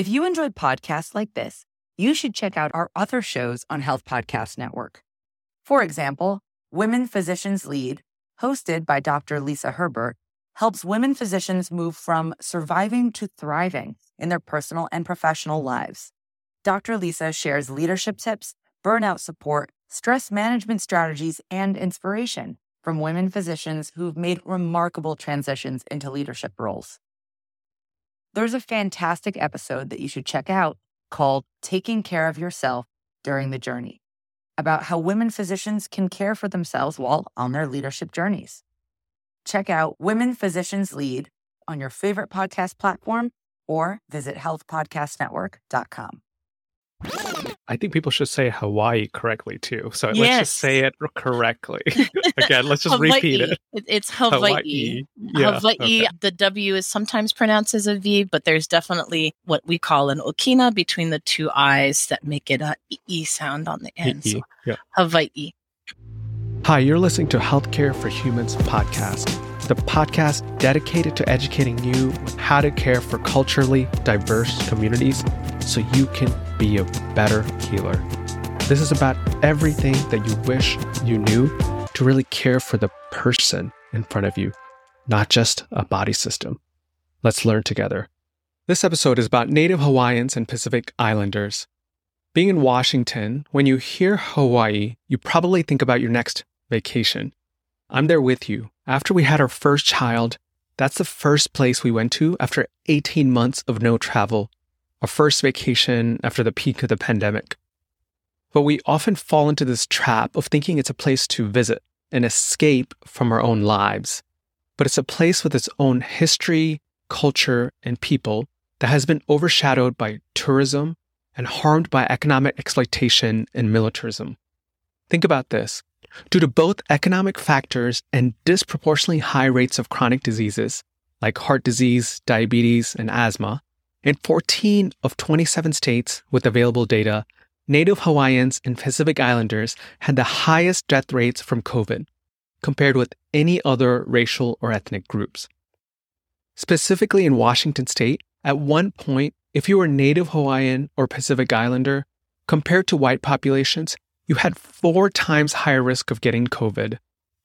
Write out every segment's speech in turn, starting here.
If you enjoyed podcasts like this, you should check out our other shows on Health Podcast Network. For example, Women Physicians Lead, hosted by Dr. Lisa Herbert, helps women physicians move from surviving to thriving in their personal and professional lives. Dr. Lisa shares leadership tips, burnout support, stress management strategies, and inspiration from women physicians who've made remarkable transitions into leadership roles. There's a fantastic episode that you should check out called Taking Care of Yourself During the Journey about how women physicians can care for themselves while on their leadership journeys. Check out Women Physicians Lead on your favorite podcast platform or visit healthpodcastnetwork.com. I think people should say Hawaii correctly too. So let's just say it correctly. Again, let's just repeat it. It- It's Hawaii. Hawaii. Yeah, Hawaii. okay. The W is sometimes pronounced as a V, but there's definitely what we call an okina between the two I's that make it a E sound on the end. So Yeah. Hawaii. Hi, you're listening to Healthcare for Humans podcast, the podcast dedicated to educating you on how to care for culturally diverse communities so you can be a better healer. This is about everything that you wish you knew to really care for the person in front of you, not just a body system. Let's learn together. This episode is about Native Hawaiians and Pacific Islanders. Being in Washington, when you hear Hawaii, you probably think about your next vacation. I'm there with you. After we had our first child, that's the first place we went to after 18 months of no travel, our first vacation after the peak of the pandemic. But we often fall into this trap of thinking it's a place to visit and escape from our own lives. But it's a place with its own history, culture, and people that has been overshadowed by tourism and harmed by economic exploitation and militarism. Think about this. Due to both economic factors and disproportionately high rates of chronic diseases like heart disease, diabetes, and asthma, in 14 of 27 states with available data, Native Hawaiians and Pacific Islanders had the highest death rates from COVID compared with any other racial or ethnic groups. Specifically in Washington state, at one point, if you were Native Hawaiian or Pacific Islander, compared to white populations, you had four times higher risk of getting COVID,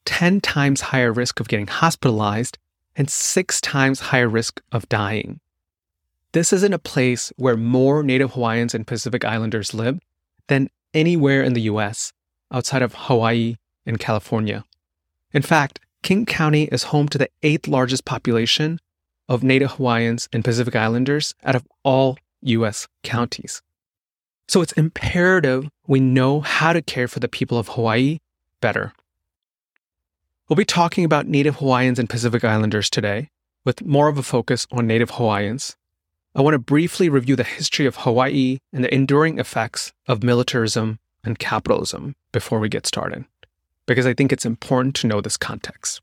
10 times higher risk of getting hospitalized, and six times higher risk of dying. This isn't a place where more Native Hawaiians and Pacific Islanders live than anywhere in the US outside of Hawaii and California. In fact, King County is home to the eighth largest population of Native Hawaiians and Pacific Islanders out of all US counties. So it's imperative we know how to care for the people of Hawaii better. We'll be talking about Native Hawaiians and Pacific Islanders today, with more of a focus on Native Hawaiians. I want to briefly review the history of Hawaii and the enduring effects of militarism and capitalism before we get started, because I think it's important to know this context.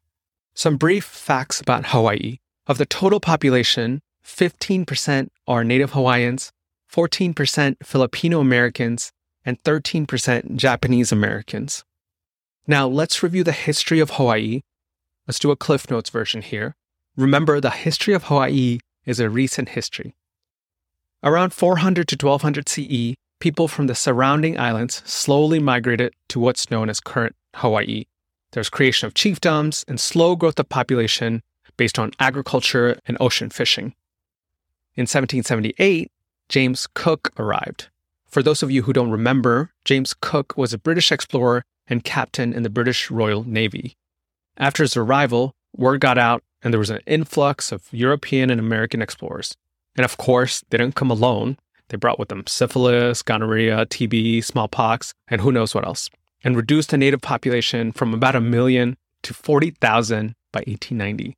Some brief facts about Hawaii. Of the total population, 15% are Native Hawaiians, 14% Filipino Americans, and 13% Japanese Americans. Now, let's review the history of Hawaii. Let's do a Cliff Notes version here. Remember, the history of Hawaii is a recent history. Around 400 to 1200 CE, people from the surrounding islands slowly migrated to what's known as current Hawaii. There's creation of chiefdoms and slow growth of population based on agriculture and ocean fishing. In 1778, James Cook arrived. For those of you who don't remember, James Cook was a British explorer and captain in the British Royal Navy. After his arrival, word got out and there was an influx of European and American explorers. And of course, they didn't come alone. They brought with them syphilis, gonorrhea, TB, smallpox, and who knows what else, and reduced the native population from about a million to 40,000 by 1890.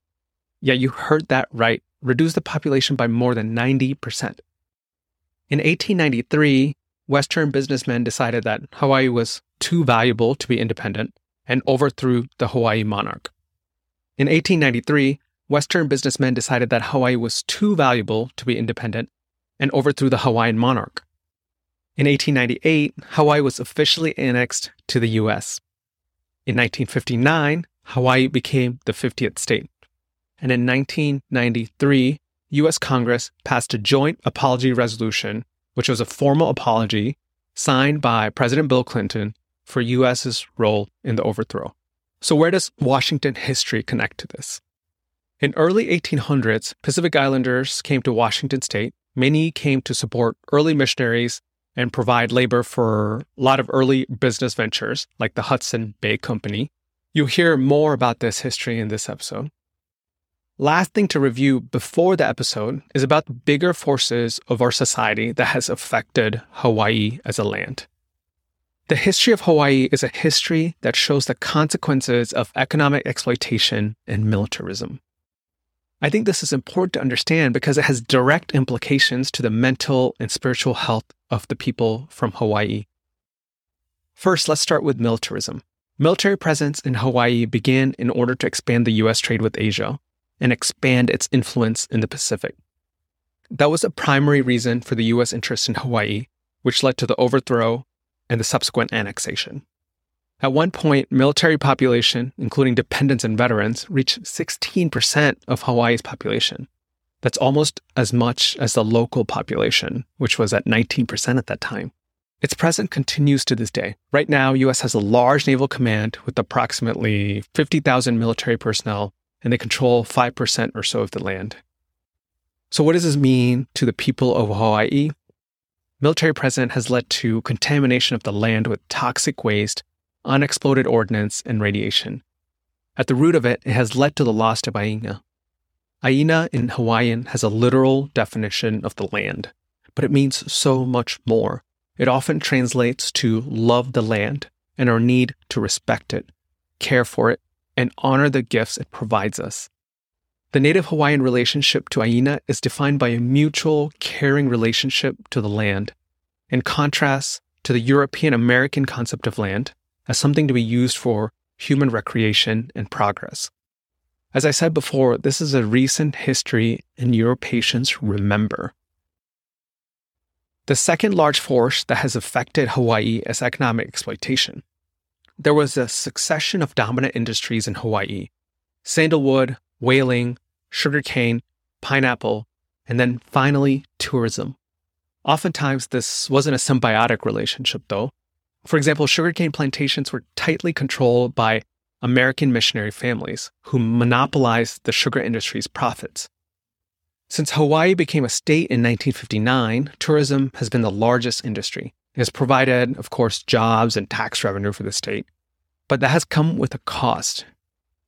Yeah, you heard that right. Reduced the population by more than 90%. In 1893, Western businessmen decided that Hawaii was too valuable to be independent and overthrew the Hawaii monarch. In 1893, Western businessmen decided that Hawaii was too valuable to be independent and overthrew the Hawaiian monarch. In 1898, Hawaii was officially annexed to the US. In 1959, Hawaii became the 50th state. And in 1993, US Congress passed a joint apology resolution, which was a formal apology signed by President Bill Clinton for US's role in the overthrow. So where does Washington history connect to this? In early 1800s, Pacific Islanders came to Washington state. Many came to support early missionaries and provide labor for a lot of early business ventures like the Hudson Bay Company. You'll hear more about this history in this episode. Last thing to review before the episode is about the bigger forces of our society that has affected Hawaii as a land. The history of Hawaii is a history that shows the consequences of economic exploitation and militarism. I think this is important to understand because it has direct implications to the mental and spiritual health of the people from Hawaii. First, let's start with militarism. Military presence in Hawaii began in order to expand the US trade with Asia and expand its influence in the Pacific. That was a primary reason for the US interest in Hawaii, which led to the overthrow and the subsequent annexation. At one point, military population, including dependents and veterans, reached 16% of Hawaii's population. That's almost as much as the local population, which was at 19% at that time. Its presence continues to this day. Right now, US has a large naval command with approximately 50,000 military personnel, and they control 5% or so of the land. So what does this mean to the people of Hawaii? Military presence has led to contamination of the land with toxic waste unexploded ordnance, and radiation. At the root of it, it has led to the loss of Aina. Aina in Hawaiian has a literal definition of the land, but it means so much more. It often translates to love the land and our need to respect it, care for it, and honor the gifts it provides us. The native Hawaiian relationship to Aina is defined by a mutual, caring relationship to the land, in contrast to the European American concept of land, as something to be used for human recreation and progress. As I said before, this is a recent history and your patients remember. The second large force that has affected Hawaii is economic exploitation. There was a succession of dominant industries in Hawaii sandalwood, whaling, sugarcane, pineapple, and then finally tourism. Oftentimes, this wasn't a symbiotic relationship, though. For example, sugarcane plantations were tightly controlled by American missionary families who monopolized the sugar industry's profits. Since Hawaii became a state in 1959, tourism has been the largest industry. Has provided, of course, jobs and tax revenue for the state, but that has come with a cost.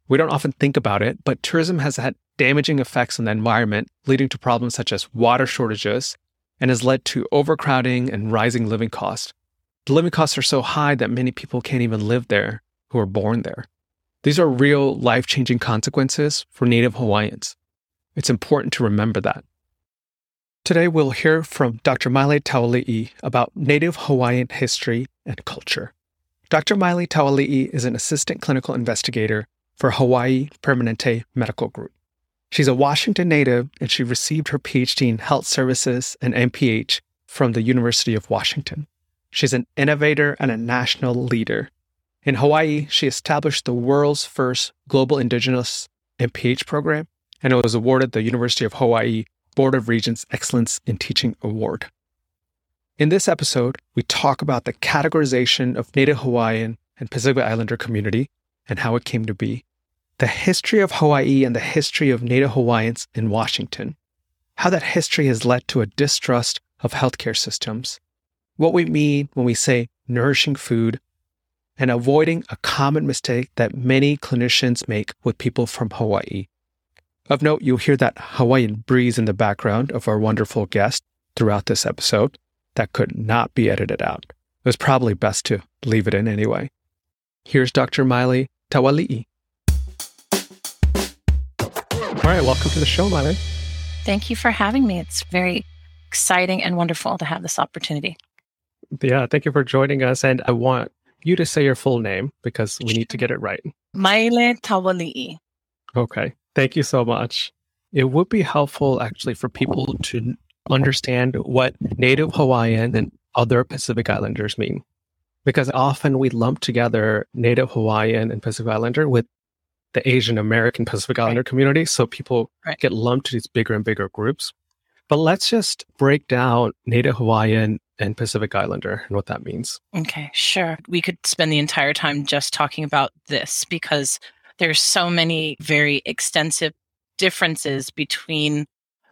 We don't often think about it, but tourism has had damaging effects on the environment, leading to problems such as water shortages, and has led to overcrowding and rising living costs. The living costs are so high that many people can't even live there who are born there. These are real life changing consequences for Native Hawaiians. It's important to remember that. Today, we'll hear from Dr. Maile Tauali'i about Native Hawaiian history and culture. Dr. Maile Tauali'i is an assistant clinical investigator for Hawaii Permanente Medical Group. She's a Washington native and she received her PhD in health services and MPH from the University of Washington. She's an innovator and a national leader. In Hawaii, she established the world's first global indigenous MPH program, and it was awarded the University of Hawaii Board of Regents Excellence in Teaching Award. In this episode, we talk about the categorization of Native Hawaiian and Pacific Islander community and how it came to be, the history of Hawaii and the history of Native Hawaiians in Washington, how that history has led to a distrust of healthcare systems, what we mean when we say nourishing food, and avoiding a common mistake that many clinicians make with people from Hawaii. Of note, you'll hear that Hawaiian breeze in the background of our wonderful guest throughout this episode. That could not be edited out. It was probably best to leave it in anyway. Here's Dr. Maile Tauali'i. All right, welcome to the show, Maile. Thank you for having me. It's very exciting and wonderful to have this opportunity. Yeah, thank you for joining us. And I want you to say your full name because we need to get it right. Maile Tauali'i. Okay. Thank you so much. It would be helpful actually for people to understand what Native Hawaiian and other Pacific Islanders mean. Because often we lump together Native Hawaiian and Pacific Islander with the Asian American Pacific Islander right. community. So people right. get lumped to these bigger and bigger groups. But let's just break down Native Hawaiian and Pacific Islander and what that means. Okay, sure. We could spend the entire time just talking about this because there's so many very extensive differences between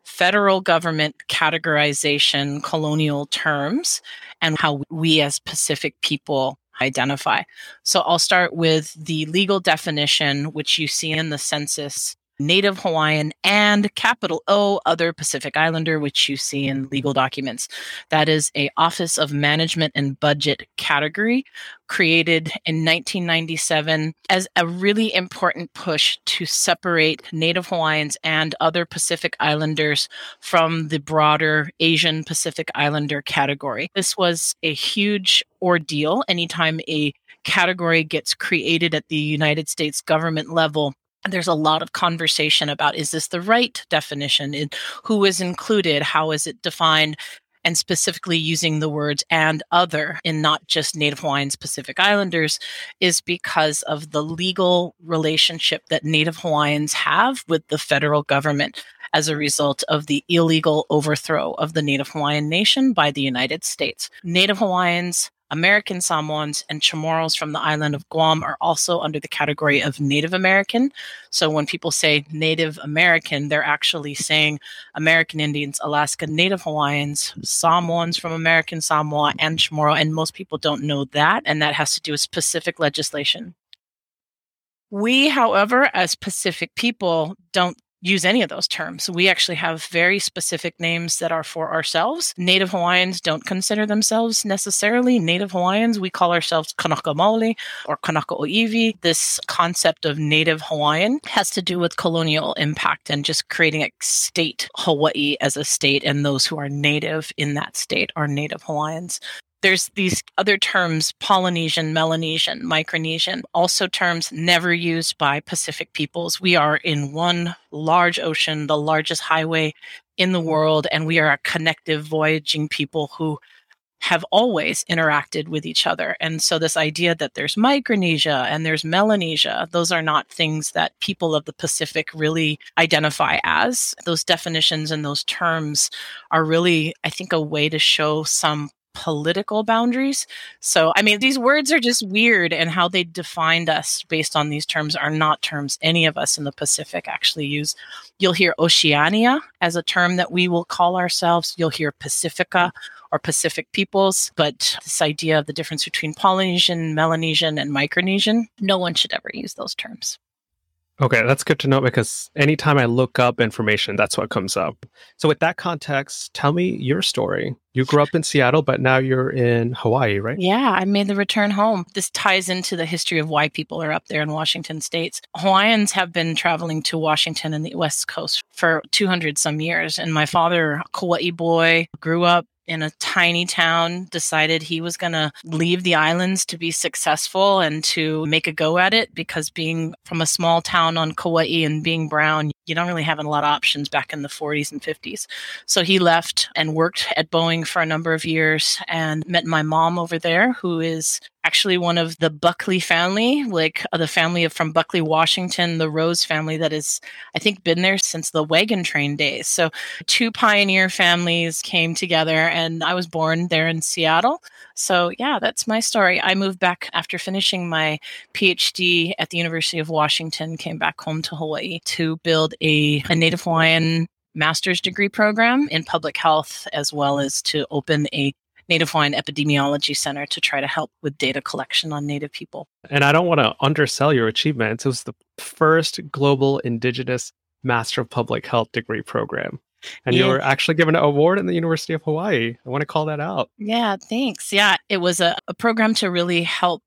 federal government categorization colonial terms and how we as Pacific people identify. So I'll start with the legal definition, which you see in the census Native Hawaiian and capital O other Pacific Islander, which you see in legal documents. That is a Office of Management and Budget category created in 1997 as a really important push to separate Native Hawaiians and other Pacific Islanders from the broader Asian Pacific Islander category. This was a huge ordeal anytime a category gets created at the United States government level there's a lot of conversation about is this the right definition? Who is included? How is it defined? And specifically using the words and other in not just native hawaiians pacific islanders is because of the legal relationship that native hawaiians have with the federal government as a result of the illegal overthrow of the native hawaiian nation by the united states. Native hawaiians American Samoans and Chamorros from the island of Guam are also under the category of Native American. So when people say Native American, they're actually saying American Indians, Alaska Native Hawaiians, Samoans from American Samoa, and Chamorro. And most people don't know that. And that has to do with specific legislation. We, however, as Pacific people, don't use any of those terms. We actually have very specific names that are for ourselves. Native Hawaiians don't consider themselves necessarily Native Hawaiians. We call ourselves Kanaka Maoli or Kanaka Oiwi. This concept of Native Hawaiian has to do with colonial impact and just creating a state, Hawaii as a state, and those who are native in that state are Native Hawaiians there's these other terms polynesian melanesian micronesian also terms never used by pacific peoples we are in one large ocean the largest highway in the world and we are a connective voyaging people who have always interacted with each other. And so, this idea that there's Micronesia and there's Melanesia, those are not things that people of the Pacific really identify as. Those definitions and those terms are really, I think, a way to show some political boundaries. So, I mean, these words are just weird, and how they defined us based on these terms are not terms any of us in the Pacific actually use. You'll hear Oceania as a term that we will call ourselves, you'll hear Pacifica or Pacific peoples, but this idea of the difference between Polynesian, Melanesian, and Micronesian, no one should ever use those terms. Okay, that's good to know because anytime I look up information, that's what comes up. So, with that context, tell me your story. You grew up in Seattle, but now you're in Hawaii, right? Yeah, I made the return home. This ties into the history of why people are up there in Washington states. Hawaiians have been traveling to Washington and the West Coast for 200 some years. And my father, Kauai boy, grew up in a tiny town decided he was going to leave the islands to be successful and to make a go at it because being from a small town on Kauai and being brown, you don't really have a lot of options back in the 40s and 50s. So he left and worked at Boeing for a number of years and met my mom over there, who is actually one of the Buckley family, like uh, the family of from Buckley, Washington, the Rose family that has, I think, been there since the wagon train days. So two pioneer families came together, and I was born there in Seattle. So yeah, that's my story. I moved back after finishing my PhD at the University of Washington, came back home to Hawaii to build a, a Native Hawaiian master's degree program in public health, as well as to open a Native Hawaiian Epidemiology Center to try to help with data collection on Native people. And I don't want to undersell your achievements. It was the first global Indigenous Master of Public Health degree program. And yeah. you were actually given an award in the University of Hawaii. I want to call that out. Yeah, thanks. Yeah, it was a, a program to really help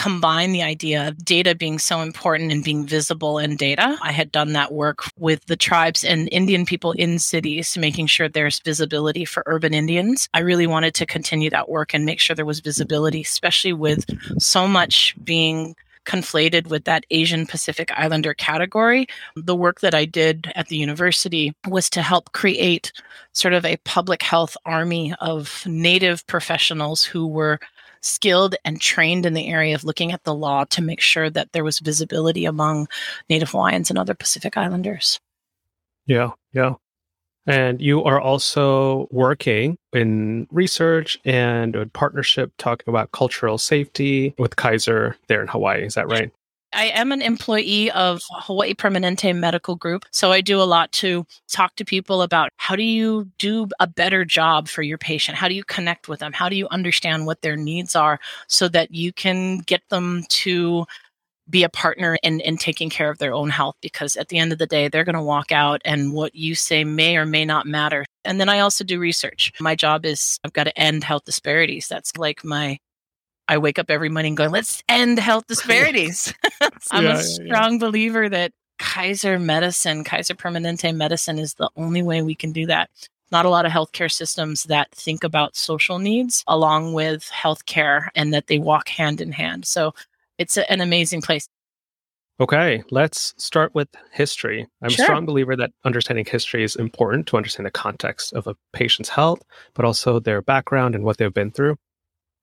combine the idea of data being so important and being visible in data. I had done that work with the tribes and Indian people in cities, making sure there's visibility for urban Indians. I really wanted to continue that work and make sure there was visibility, especially with so much being conflated with that Asian Pacific Islander category. The work that I did at the university was to help create sort of a public health army of native professionals who were skilled and trained in the area of looking at the law to make sure that there was visibility among Native Hawaiians and other Pacific Islanders. Yeah, yeah. And you are also working in research and partnership talking about cultural safety with Kaiser there in Hawaii. Is that right? I am an employee of Hawaii Permanente Medical Group. So I do a lot to talk to people about how do you do a better job for your patient? How do you connect with them? How do you understand what their needs are so that you can get them to be a partner in, in taking care of their own health? Because at the end of the day, they're going to walk out and what you say may or may not matter. And then I also do research. My job is I've got to end health disparities. That's like my I wake up every morning going, let's end health disparities. I'm yeah, a strong yeah. believer that Kaiser medicine, Kaiser Permanente medicine is the only way we can do that. Not a lot of healthcare systems that think about social needs along with healthcare and that they walk hand in hand. So it's a, an amazing place. Okay, let's start with history. I'm sure. a strong believer that understanding history is important to understand the context of a patient's health, but also their background and what they've been through.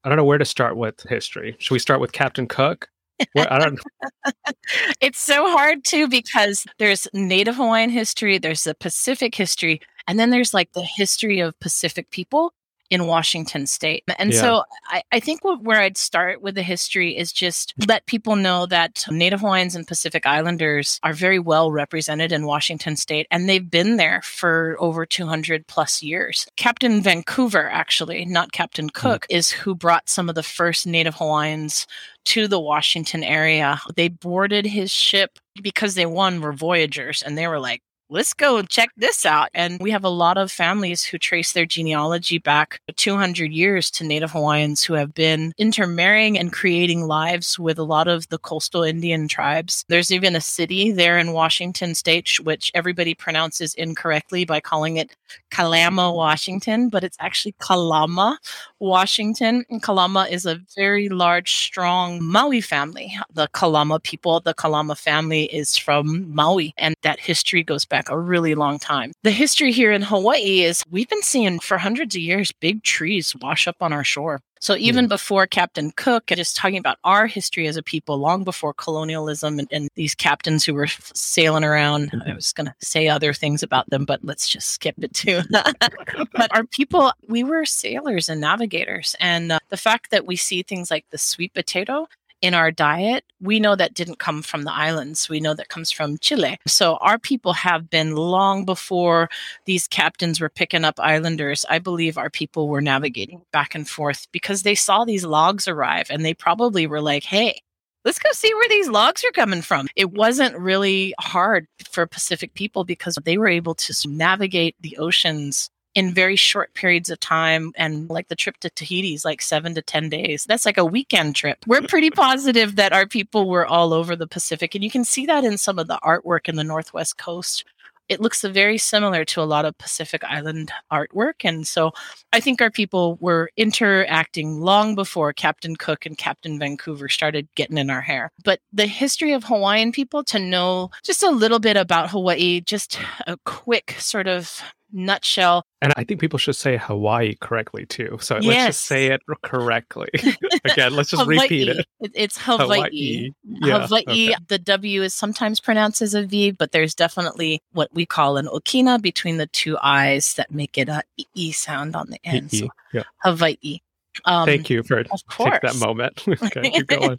I don't know where to start with history. Should we start with Captain Cook? I don't. it's so hard too because there's Native Hawaiian history, there's the Pacific history, and then there's like the history of Pacific people in Washington state. And yeah. so I, I think what, where I'd start with the history is just let people know that Native Hawaiians and Pacific Islanders are very well represented in Washington state, and they've been there for over 200 plus years. Captain Vancouver, actually, not Captain hmm. Cook, mm. is who brought some of the first Native Hawaiians to the Washington area. They boarded his ship because they won were voyagers and they were like let's go check this out. And we have a lot of families who trace their genealogy back 200 years to Native Hawaiians who have been intermarrying and creating lives with a lot of the coastal Indian tribes. There's even a city there in Washington state, which everybody pronounces incorrectly by calling it Kalama, Washington, but it's actually Kalama, Washington. And Kalama is a very large, strong Maui family. The Kalama people, the Kalama family is from Maui, and that history goes back back a really long time. The history here in Hawaii is we've been seeing for hundreds of years big trees wash up on our shore. So even mm. before Captain Cook, just talking about our history as a people, long before colonialism and, and these captains who were sailing around. I was going to say other things about them, but let's just skip it too. but our people, we were sailors and navigators, and uh, the fact that we see things like the sweet potato in our diet, we know that didn't come from the islands. We know that comes from Chile. So our people have been long before these captains were picking up islanders. I believe our people were navigating back and forth because they saw these logs arrive and they probably were like, hey, let's go see where these logs are coming from. It wasn't really hard for Pacific people because they were able to navigate the oceans in very short periods of time. And like the trip to Tahiti is like seven to 10 days. That's like a weekend trip. We're pretty positive that our people were all over the Pacific. And you can see that in some of the artwork in the Northwest coast it looks very similar to a lot of Pacific Island artwork. And so I think our people were interacting long before Captain Cook and Captain Vancouver started getting in our hair. But the history of Hawaiian people to know just a little bit about Hawaii, just a quick sort of nutshell. And I think people should say Hawaii correctly too. So yes. let's just say it correctly. Again, let's just repeat it. It's Hawaii. Hawaii. Yeah, Hawaii. Okay. The W is sometimes pronounced as a V, but there's definitely what we call an okina between the two I's that make it a E sound on the end. So yeah. Hawaii. Um, Thank you for take that moment. okay, keep going.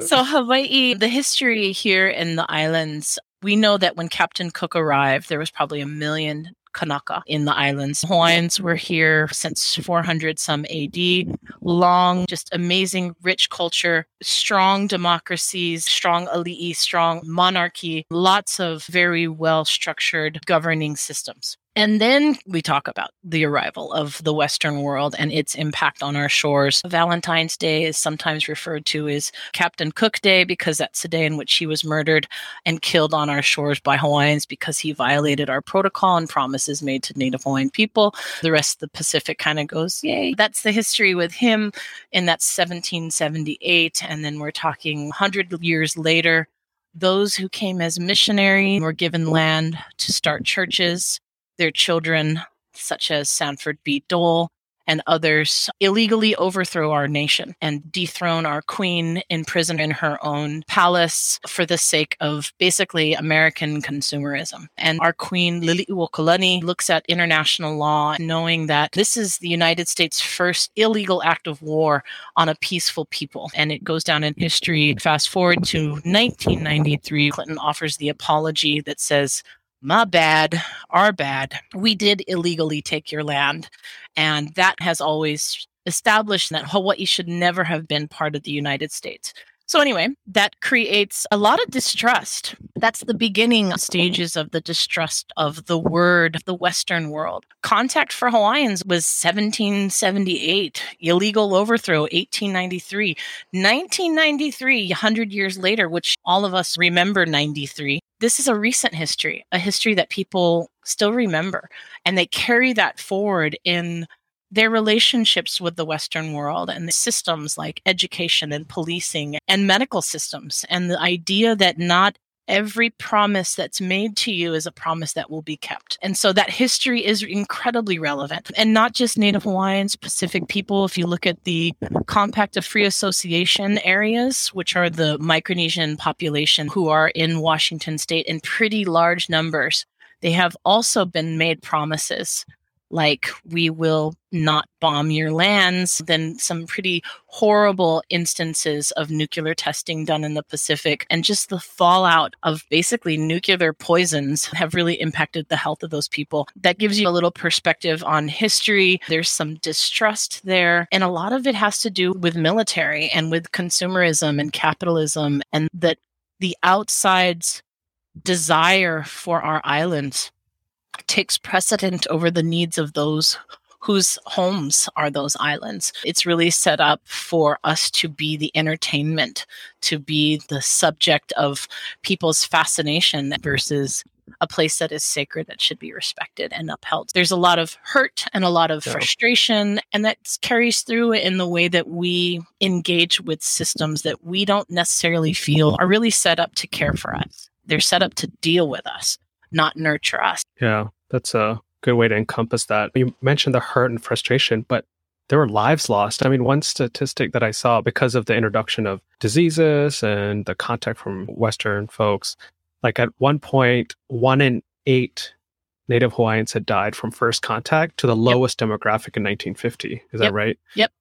so Hawaii, the history here in the islands, we know that when Captain Cook arrived, there was probably a million Kanaka in the islands. Hawaiians were here since 400 some AD. Long, just amazing, rich culture, strong democracies, strong ali'i, strong monarchy, lots of very well structured governing systems. And then we talk about the arrival of the Western world and its impact on our shores. Valentine's Day is sometimes referred to as Captain Cook Day because that's the day in which he was murdered and killed on our shores by Hawaiians because he violated our protocol and promises made to Native Hawaiian people. The rest of the Pacific kind of goes, yay. That's the history with him, and that's 1778. And then we're talking 100 years later. Those who came as missionary were given land to start churches their children, such as Sanford B. Dole and others illegally overthrow our nation and dethrone our queen in prison in her own palace for the sake of basically American consumerism. And our queen, Liliuokalani, looks at international law knowing that this is the United States' first illegal act of war on a peaceful people. And it goes down in history. Fast forward to 1993, Clinton offers the apology that says, my bad, our bad. We did illegally take your land. And that has always established that Hawaii should never have been part of the United States. So, anyway, that creates a lot of distrust. That's the beginning stages of the distrust of the word, the Western world. Contact for Hawaiians was 1778, illegal overthrow, 1893. 1993, 100 years later, which all of us remember 93. This is a recent history, a history that people still remember. And they carry that forward in their relationships with the Western world and the systems like education and policing and medical systems, and the idea that not every promise that's made to you is a promise that will be kept. And so that history is incredibly relevant. And not just Native Hawaiians, Pacific people. If you look at the Compact of Free Association areas, which are the Micronesian population who are in Washington state in pretty large numbers, they have also been made promises like we will not bomb your lands, then some pretty horrible instances of nuclear testing done in the Pacific, and just the fallout of basically nuclear poisons have really impacted the health of those people. That gives you a little perspective on history. There's some distrust there, and a lot of it has to do with military and with consumerism and capitalism, and that the outside's desire for our islands takes precedent over the needs of those whose homes are those islands. It's really set up for us to be the entertainment, to be the subject of people's fascination versus a place that is sacred that should be respected and upheld. There's a lot of hurt and a lot of yeah. frustration, and that carries through in the way that we engage with systems that we don't necessarily feel are really set up to care for us. They're set up to deal with us not nurture us. Yeah, that's a good way to encompass that. You mentioned the hurt and frustration, but there were lives lost. I mean, one statistic that I saw because of the introduction of diseases and the contact from Western folks, like at one point, one in eight Native Hawaiians had died from first contact to the lowest yep. demographic in 1950. Is yep. that right? Yep.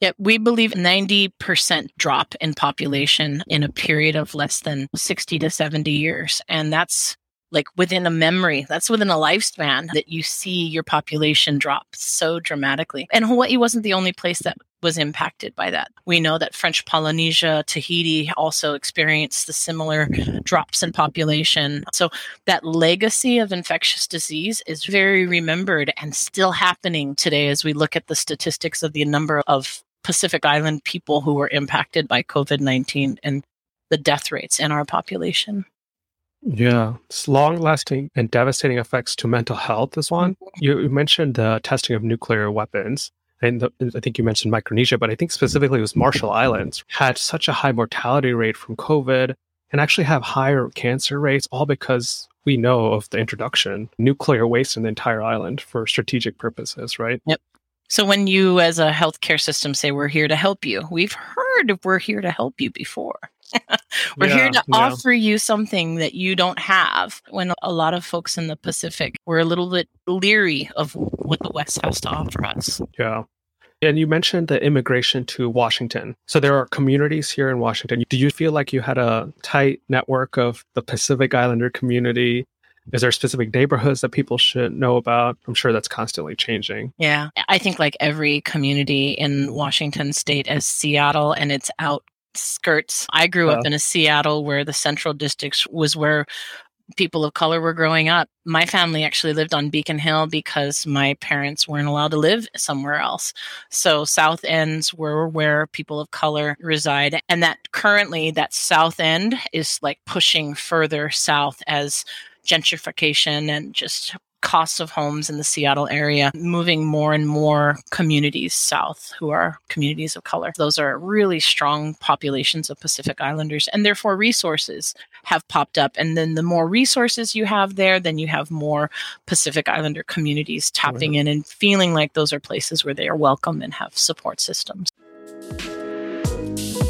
Yep. We believe 90% drop in population in a period of less than 60 to 70 years. And that's like within a memory, that's within a lifespan that you see your population drop so dramatically. And Hawaii wasn't the only place that was impacted by that. We know that French Polynesia, Tahiti also experienced the similar drops in population. So that legacy of infectious disease is very remembered and still happening today as we look at the statistics of the number of Pacific Island people who were impacted by COVID 19 and the death rates in our population. Yeah, it's long lasting and devastating effects to mental health is one. Mm-hmm. You, mentioned the testing of nuclear weapons. And the, I think you mentioned Micronesia, but I think specifically it was Marshall Islands had such a high mortality rate from COVID and actually have higher cancer rates, all because we know of the introduction nuclear waste in the entire island for strategic purposes, right? Yep. So when you as a healthcare system say we're here to help you, we've heard we're here to help you before. We're yeah, here to yeah. offer you something that you don't have. When a lot of folks in the Pacific were a little bit leery of what the West has to offer us. Yeah. And you mentioned the immigration to Washington. So there are communities here in Washington. Do you feel like you had a tight network of the Pacific Islander community? Is there specific neighborhoods that people should know about? I'm sure that's constantly changing. Yeah. I think like every community in Washington state as Seattle and its out skirts. I grew up in a Seattle where the central districts was where people of color were growing up. My family actually lived on Beacon Hill because my parents weren't allowed to live somewhere else. So South Ends were where people of color reside. And that currently that South End is like pushing further south as gentrification and just costs of homes in the Seattle area, moving more and more communities south who are communities of color. Those are really strong populations of Pacific Islanders, and therefore resources have popped up. And then the more resources you have there, then you have more Pacific Islander communities tapping in and feeling like those are places where they are welcome and have support systems.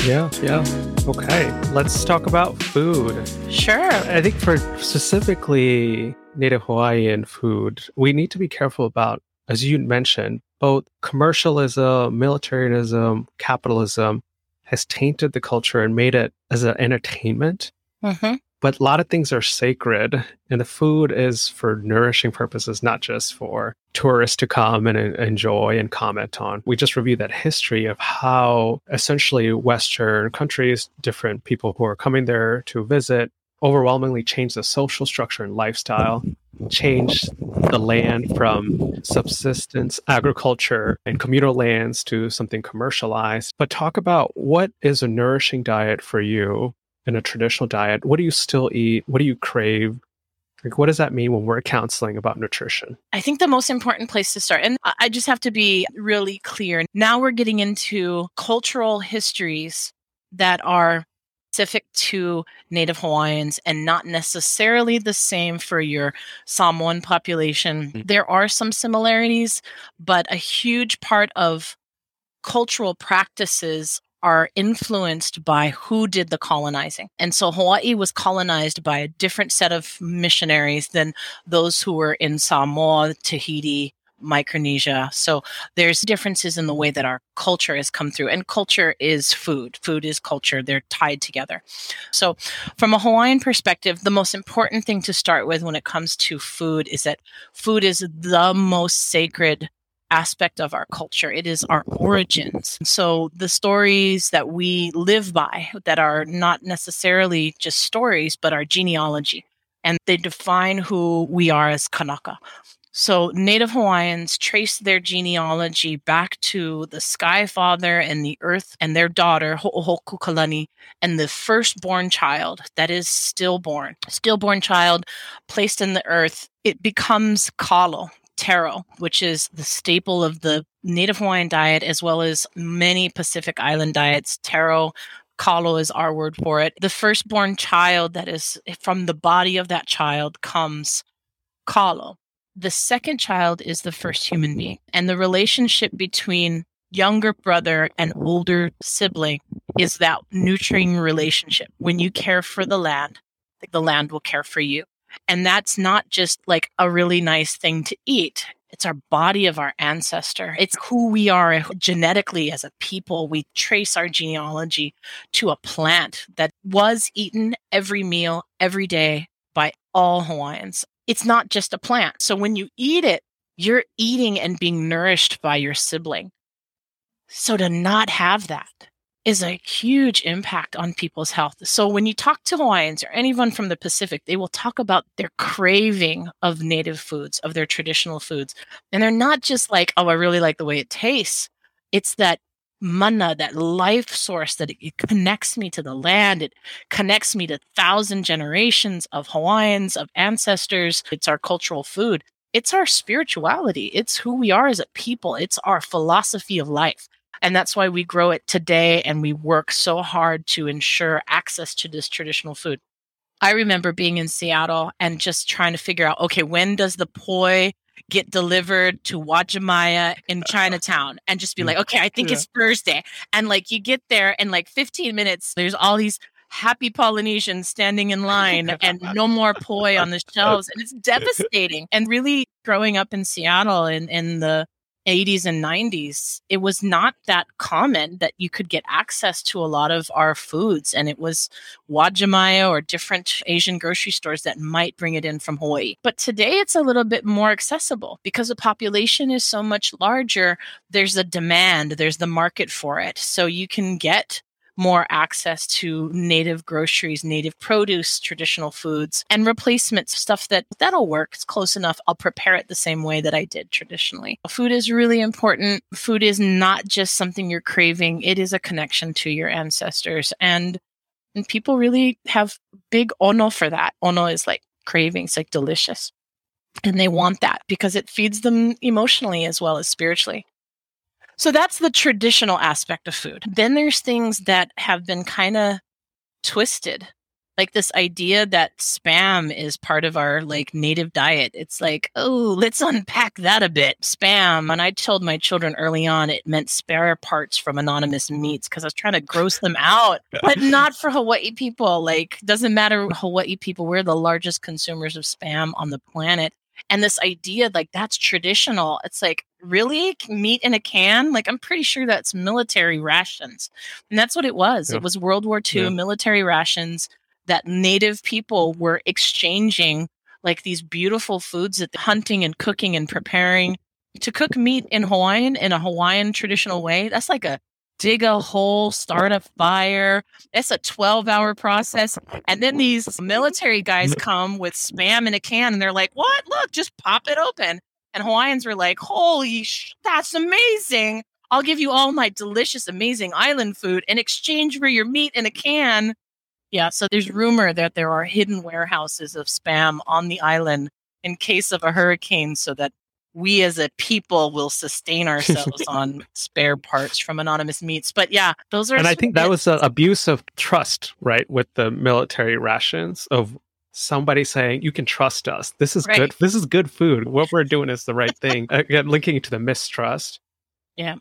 Yeah, yeah. Okay, let's talk about food. Sure. I think for specifically Native Hawaiian food, we need to be careful about, as you mentioned, both commercialism, militarism, capitalism has tainted the culture and made it as an entertainment. Mm-hmm. But a lot of things are sacred, and the food is for nourishing purposes, not just for tourists to come and enjoy and comment on. We just reviewed that history of how essentially Western countries, different people who are coming there to visit, overwhelmingly changed the social structure and lifestyle, changed the land from subsistence agriculture and communal lands to something commercialized. But talk about what is a nourishing diet for you in a traditional diet? What do you still eat? What do you crave? Like, what does that mean when we're counseling about nutrition? I think the most important place to start, and I just have to be really clear. Now we're getting into cultural histories that are specific to Native Hawaiians and not necessarily the same for your Samoan population. Mm-hmm. There are some similarities, but a huge part of cultural practices are influenced by who did the colonizing. And so Hawaii was colonized by a different set of missionaries than those who were in Samoa, Tahiti, Micronesia. So there's differences in the way that our culture has come through. And culture is food. Food is culture. They're tied together. So from a Hawaiian perspective, the most important thing to start with when it comes to food is that food is the most sacred aspect of our culture. It is our origins. So the stories that we live by that are not necessarily just stories, but our genealogy. And they define who we are as Kanaka. So Native Hawaiians trace their genealogy back to the Sky Father and the Earth and their daughter Ho'ohukukalani and the firstborn child that is stillborn, stillborn child placed in the earth. It becomes kalo, taro, which is the staple of the Native Hawaiian diet as well as many Pacific Island diets. Taro, kalo is our word for it. The firstborn child that is from the body of that child comes kalo. The second child is the first human being. And the relationship between younger brother and older sibling is that nurturing relationship. When you care for the land, the land will care for you. And that's not just like a really nice thing to eat. It's our body of our ancestor. It's who we are genetically as a people. We trace our genealogy to a plant that was eaten every meal, every day by all Hawaiians. It's not just a plant. So when you eat it, you're eating and being nourished by your sibling. So to not have that, is a huge impact on people's health. So when you talk to Hawaiians or anyone from the Pacific, they will talk about their craving of native foods, of their traditional foods. And they're not just like, oh, I really like the way it tastes. It's that mana, that life source that it, connects me to the land. It connects me to thousand generations of Hawaiians, of ancestors. It's our cultural food. It's our spirituality. It's who we are as a people. It's our philosophy of life. And that's why we grow it today and we work so hard to ensure access to this traditional food. I remember being in Seattle and just trying to figure out okay, when does the poi get delivered to Uwajimaya in Chinatown and just be mm. like, okay, I think yeah. it's Thursday. And like you get there in like 15 minutes, there's all these happy Polynesians standing in line and no more poi on the shelves. And it's devastating. And really growing up in Seattle in, in the 80s and 90s, it was not that common that you could get access to a lot of our foods. And it was Uwajimaya or different Asian grocery stores that might bring it in from Hawaii. But today it's a little bit more accessible because the population is so much larger. There's a demand, there's the market for it. So you can get more access to native groceries, native produce, traditional foods, and replacements, stuff that that'll work. It's close enough. I'll prepare it the same way that I did traditionally. Food is really important. Food is not just something you're craving, it is a connection to your ancestors. And, and people really have big ono for that. Ono is like cravings, like delicious. And they want that because it feeds them emotionally as well as spiritually. So that's the traditional aspect of food. Then there's things that have been kind of twisted like this idea that spam is part of our like native diet. It's like, oh, let's unpack that a bit. Spam. And I told my children early on it meant spare parts from anonymous meats because I was trying to gross them out, but not for Hawaii people. Like, doesn't matter Hawaii people, we're the largest consumers of spam on the planet. And this idea, like, that's traditional. It's like, really? Meat in a can? Like, I'm pretty sure that's military rations. And that's what it was. Yeah. It was World War II yeah. military rations that native people were exchanging like these beautiful foods that hunting and cooking and preparing to cook meat in Hawaiian in a Hawaiian traditional way. That's like a dig a hole, start a fire. It's a 12 hour process. And then these military guys come with spam in a can and they're like, what? Look, just pop it open. And Hawaiians were like, holy, sh- that's amazing. I'll give you all my delicious, amazing island food in exchange for your meat in a can. Yeah, so there's rumor that there are hidden warehouses of spam on the island in case of a hurricane so that we as a people will sustain ourselves on spare parts from anonymous meats. But yeah, those are And I think that was an abuse of trust, right, with the military rations of somebody saying you can trust us. This is right. good. This is good food. What we're doing is the right thing. Again, linking to the mistrust. Yeah.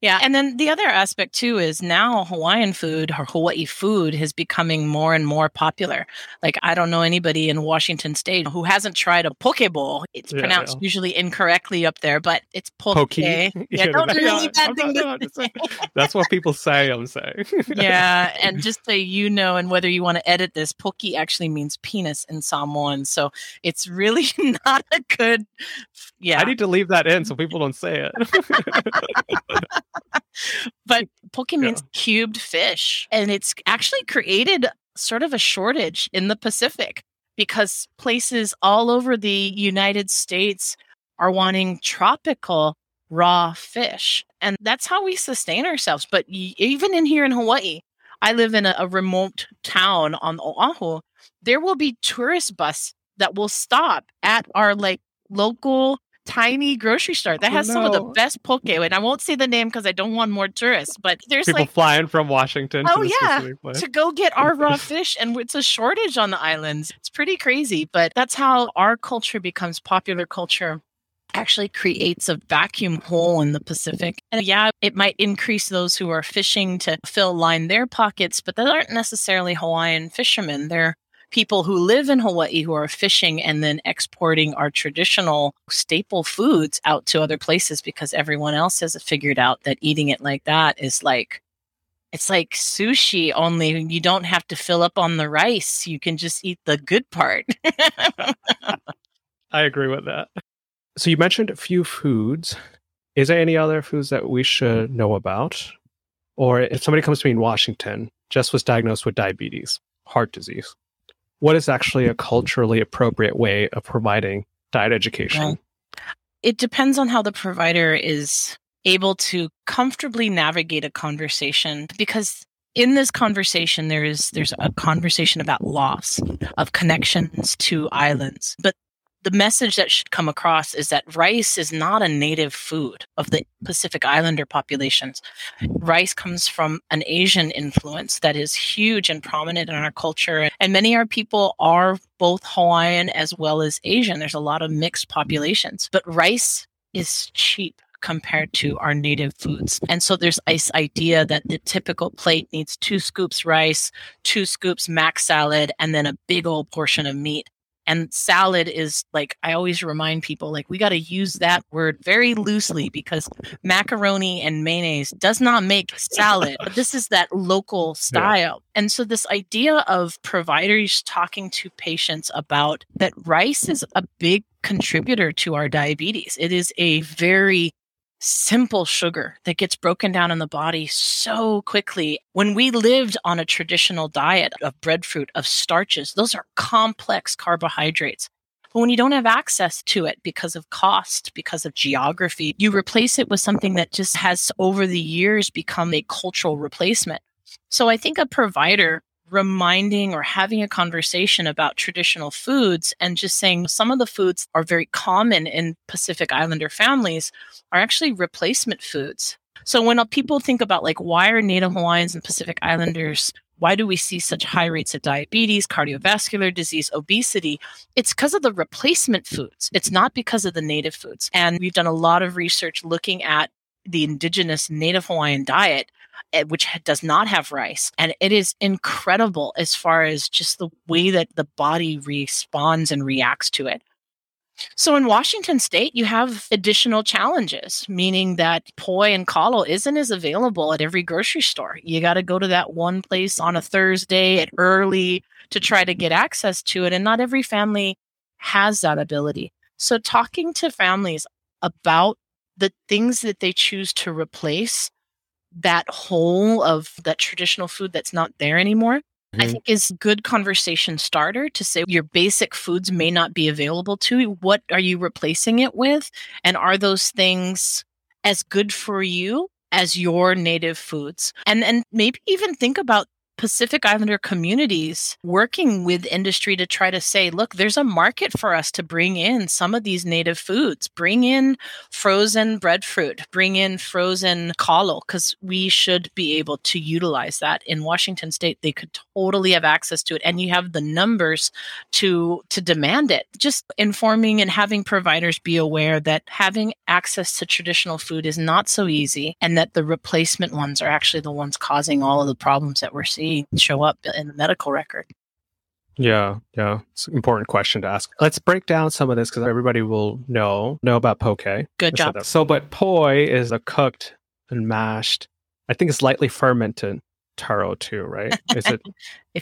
Yeah. And then the other aspect too is now Hawaiian food or Hawaii food is becoming more and more popular. Like I don't know anybody in Washington state who hasn't tried a poke bowl. It's yeah, pronounced yeah. usually incorrectly up there, but it's poke. Poke. Yeah, really bad thing to say. That's what people say, I'm saying. yeah. And just so you know, and whether you want to edit this, poke actually means penis in Samoan. So it's really not a good yeah. I need to leave that in so people don't say it. But poke means yeah. cubed fish. And it's actually created sort of a shortage in the Pacific because places all over the United States are wanting tropical raw fish. And that's how we sustain ourselves. But even in here in Hawaii, I live in a, a remote town on Oahu. There will be tourist bus that will stop at our like local tiny grocery store that oh, has no. some of the best poke. And I won't say the name because I don't want more tourists, but there's people like flying from Washington. Oh yeah, to go get our raw fish, and it's a shortage on the islands. It's pretty crazy, but that's how our culture becomes popular culture actually creates a vacuum hole in the Pacific. And yeah, it might increase those who are fishing to fill line their pockets, but that aren't necessarily Hawaiian fishermen. They're people who live in Hawaii who are fishing and then exporting our traditional staple foods out to other places because everyone else has figured out that eating it like that is like it's like sushi only you don't have to fill up on the rice. You can just eat the good part. I agree with that. So you mentioned a few foods. Is there any other foods that we should know about? Or if somebody comes to me in washington just was diagnosed with diabetes heart disease what is actually a culturally appropriate way of providing diet education? It depends on how the provider is able to comfortably navigate a conversation because in this conversation there is there's a conversation about loss of connections to islands but the message that should come across is that rice is not a native food of the Pacific Islander populations. Rice comes from an Asian influence that is huge and prominent in our culture. And many of our people are both Hawaiian as well as Asian. There's a lot of mixed populations, but rice is cheap compared to our native foods. And so there's this idea that the typical plate needs two scoops rice, two scoops mac salad, and then a big old portion of meat. And salad is like, I always remind people, like, we got to use that word very loosely because macaroni and mayonnaise does not make salad, but this is that local style. Yeah. And so, this idea of providers talking to patients about that rice is a big contributor to our diabetes. It is a very simple sugar that gets broken down in the body so quickly. When we lived on a traditional diet of breadfruit, of starches, those are complex carbohydrates. But when you don't have access to it because of cost, because of geography, you replace it with something that just has over the years become a cultural replacement. So I think a provider reminding or having a conversation about traditional foods and just saying some of the foods are very common in Pacific Islander families are actually replacement foods. So when people think about like why are Native Hawaiians and Pacific Islanders why do we see such high rates of diabetes, cardiovascular disease, obesity? It's because of the replacement foods. It's not because of the native foods. And we've done a lot of research looking at the indigenous Native Hawaiian diet Eh, which does not have rice. And it is incredible as far as just the way that the body responds and reacts to it. So in Washington state, you have additional challenges, meaning that poi and kalo isn't as available at every grocery store. You got to go to that one place on a Thursday at early to try to get access to it. And not every family has that ability. So talking to families about the things that they choose to replace that whole of that traditional food that's not there anymore. Mm-hmm. I think is good conversation starter to say your basic foods may not be available to you. What are you replacing it with? And are those things as good for you as your native foods? And and maybe even think about Pacific Islander communities working with industry to try to say, look, there's a market for us to bring in some of these native foods, bring in frozen breadfruit, bring in frozen kalo, because we should be able to utilize that. In Washington state, they could totally have access to it. And you have the numbers to to demand it. Just informing and having providers be aware that having access to traditional food is not so easy and that the replacement ones are actually the ones causing all of the problems that we're seeing see show up in the medical record. Yeah, yeah, it's an important question to ask. Let's break down some of this because everybody will know know about poke. Good job. So, but poi is a cooked and mashed. I think it's lightly fermented taro too, right? Is it?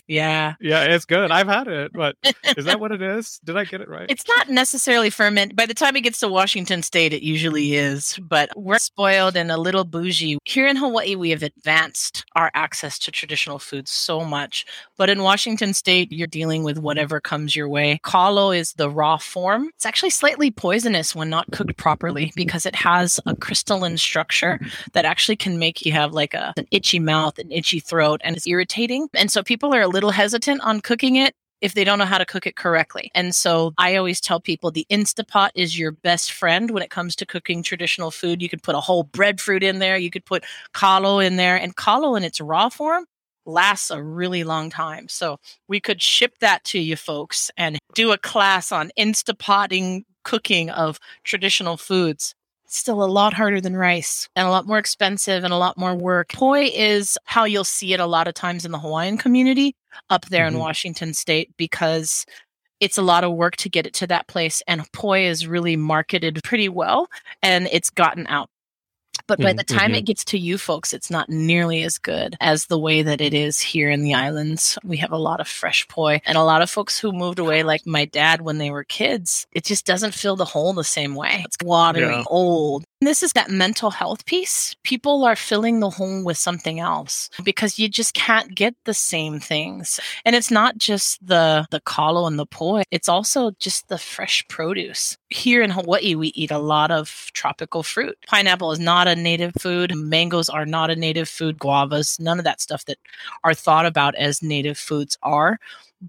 yeah. Yeah, it's good. I've had it, but is that what it is? Did I get it right? It's not necessarily ferment. By the time it gets to Washington State, it usually is. But we're spoiled and a little bougie. Here in Hawaii, we have advanced our access to traditional foods so much. But in Washington State, you're dealing with whatever comes your way. Kalo is the raw form. It's actually slightly poisonous when not cooked properly because it has a crystalline structure that actually can make you have like a, an itchy mouth, an itchy throat, and it's irritating. And so people are a little hesitant on cooking it if they don't know how to cook it correctly. And so I always tell people the Instapot is your best friend when it comes to cooking traditional food. You could put a whole breadfruit in there, you could put kalo in there, and kalo in its raw form lasts a really long time. So we could ship that to you folks and do a class on Instapotting cooking of traditional foods still a lot harder than rice and a lot more expensive and a lot more work. Poi is how you'll see it a lot of times in the Hawaiian community up there mm-hmm. in Washington state because it's a lot of work to get it to that place. And poi is really marketed pretty well and it's gotten out. But by the time mm-hmm. it gets to you folks, it's not nearly as good as the way that it is here in the islands. We have a lot of fresh poi and a lot of folks who moved away, like my dad when they were kids. It just doesn't fill the hole the same way. It's watery, yeah. old. This is that mental health piece. People are filling the hole with something else because you just can't get the same things. And it's not just the the kalo and the poi. It's also just the fresh produce. Here in Hawaii, we eat a lot of tropical fruit. Pineapple is not a native food. Mangoes are not a native food. Guavas, none of that stuff that are thought about as native foods are,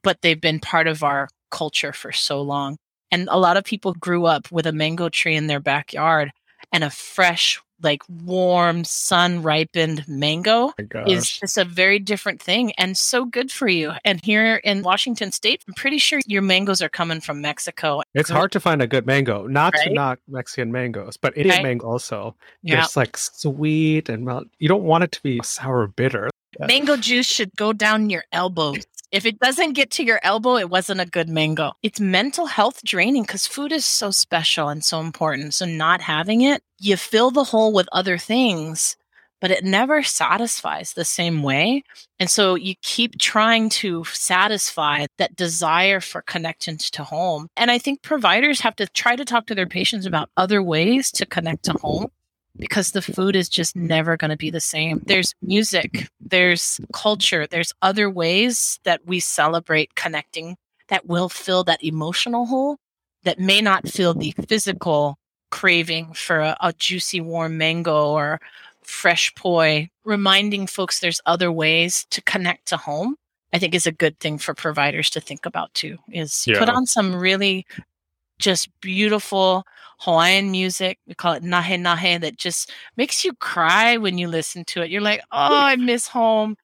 but they've been part of our culture for so long. And a lot of people grew up with a mango tree in their backyard and a fresh like warm sun ripened mango oh is just a very different thing and so good for you and here in washington state i'm pretty sure your mangoes are coming from mexico it's hard to find a good mango not right? to knock mexican mangoes but indian right? mango also yeah. it's like sweet and well you don't want it to be sour bitter mango juice should go down your elbows if it doesn't get to your elbow, it wasn't a good mango. It's mental health draining because food is so special and so important. So, not having it, you fill the hole with other things, but it never satisfies the same way. And so, you keep trying to satisfy that desire for connection to home. And I think providers have to try to talk to their patients about other ways to connect to home because the food is just never going to be the same. There's music, there's culture, there's other ways that we celebrate connecting that will fill that emotional hole that may not fill the physical craving for a, a juicy warm mango or fresh poi reminding folks there's other ways to connect to home I think is a good thing for providers to think about too is Yeah. put on some really just beautiful Hawaiian music. We call it nahe nahe that just makes you cry when you listen to it. You're like, oh, I miss home.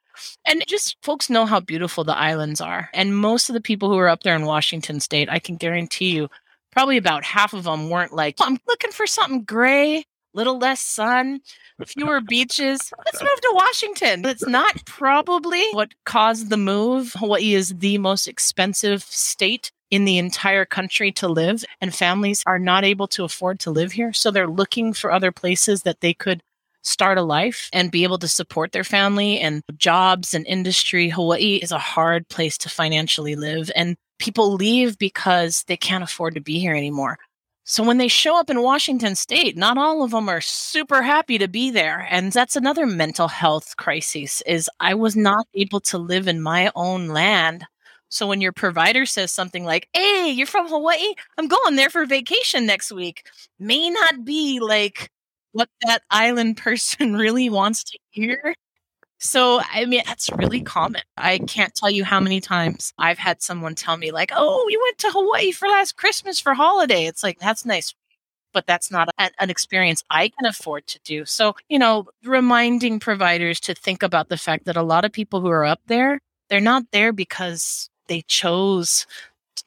And just folks know how beautiful the islands are. And most of the people who are up there in Washington state, I can guarantee you, probably about half of them weren't like, oh, I'm looking for something gray, little less sun, fewer beaches. Let's move to Washington. It's not probably what caused the move. Hawaii is the most expensive state in the entire country to live, and families are not able to afford to live here. So they're looking for other places that they could start a life and be able to support their family and jobs and industry. Hawaii is a hard place to financially live, and people leave because they can't afford to be here anymore. So when they show up in Washington state, not all of them are super happy to be there. And that's another mental health crisis is I was not able to live in my own land. So when your provider says something like, "Hey, you're from Hawaii? I'm going there for vacation next week." may not be like what that island person really wants to hear. So, I mean, that's really common. I can't tell you how many times I've had someone tell me, like, oh, we went to Hawaii for last Christmas for holiday. It's like, that's nice, but that's not a, an experience I can afford to do. So, you know, reminding providers to think about the fact that a lot of people who are up there, they're not there because they chose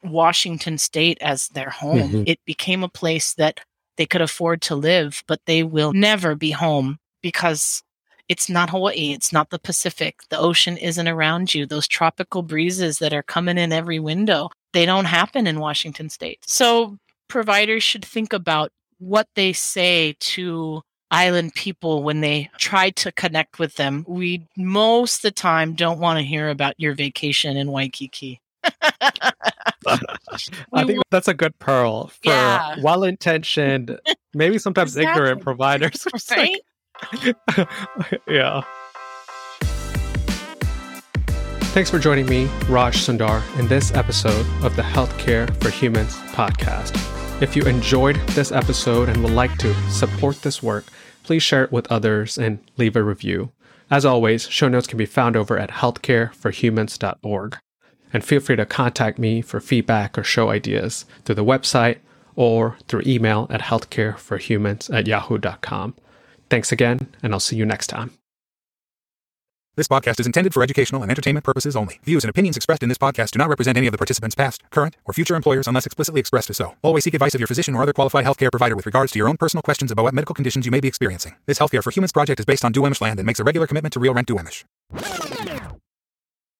Washington state as their home. Mhm. It became a place that they could afford to live, but they will never be home because it's not Hawaii. It's not the Pacific. The ocean isn't around you. Those tropical breezes that are coming in every window, they don't happen in Washington state. So providers should think about what they say to island people when they try to connect with them. We most of the time don't want to hear about your vacation in Waikiki. I think that's a good pearl for Yeah. well intentioned, maybe sometimes ignorant providers. It's like- yeah. Thanks for joining me, Raj Sundar, in this episode of the Healthcare for Humans podcast. If you enjoyed this episode and would like to support this work, please share it with others and leave a review. As always, show notes can be found over at healthcareforhumans.org. And feel free to contact me for feedback or show ideas through the website or through email at healthcareforhumans at yahoo.com. Thanks again, and I'll see you next time. This podcast is intended for educational and entertainment purposes only. Views and opinions expressed in this podcast do not represent any of the participants' past, current, or future employers unless explicitly expressed as so. Always seek advice of your physician or other qualified healthcare provider with regards to your own personal questions about what medical conditions you may be experiencing. This Healthcare for Humans project is based on Duwamish land and makes a regular commitment to real rent Duwamish.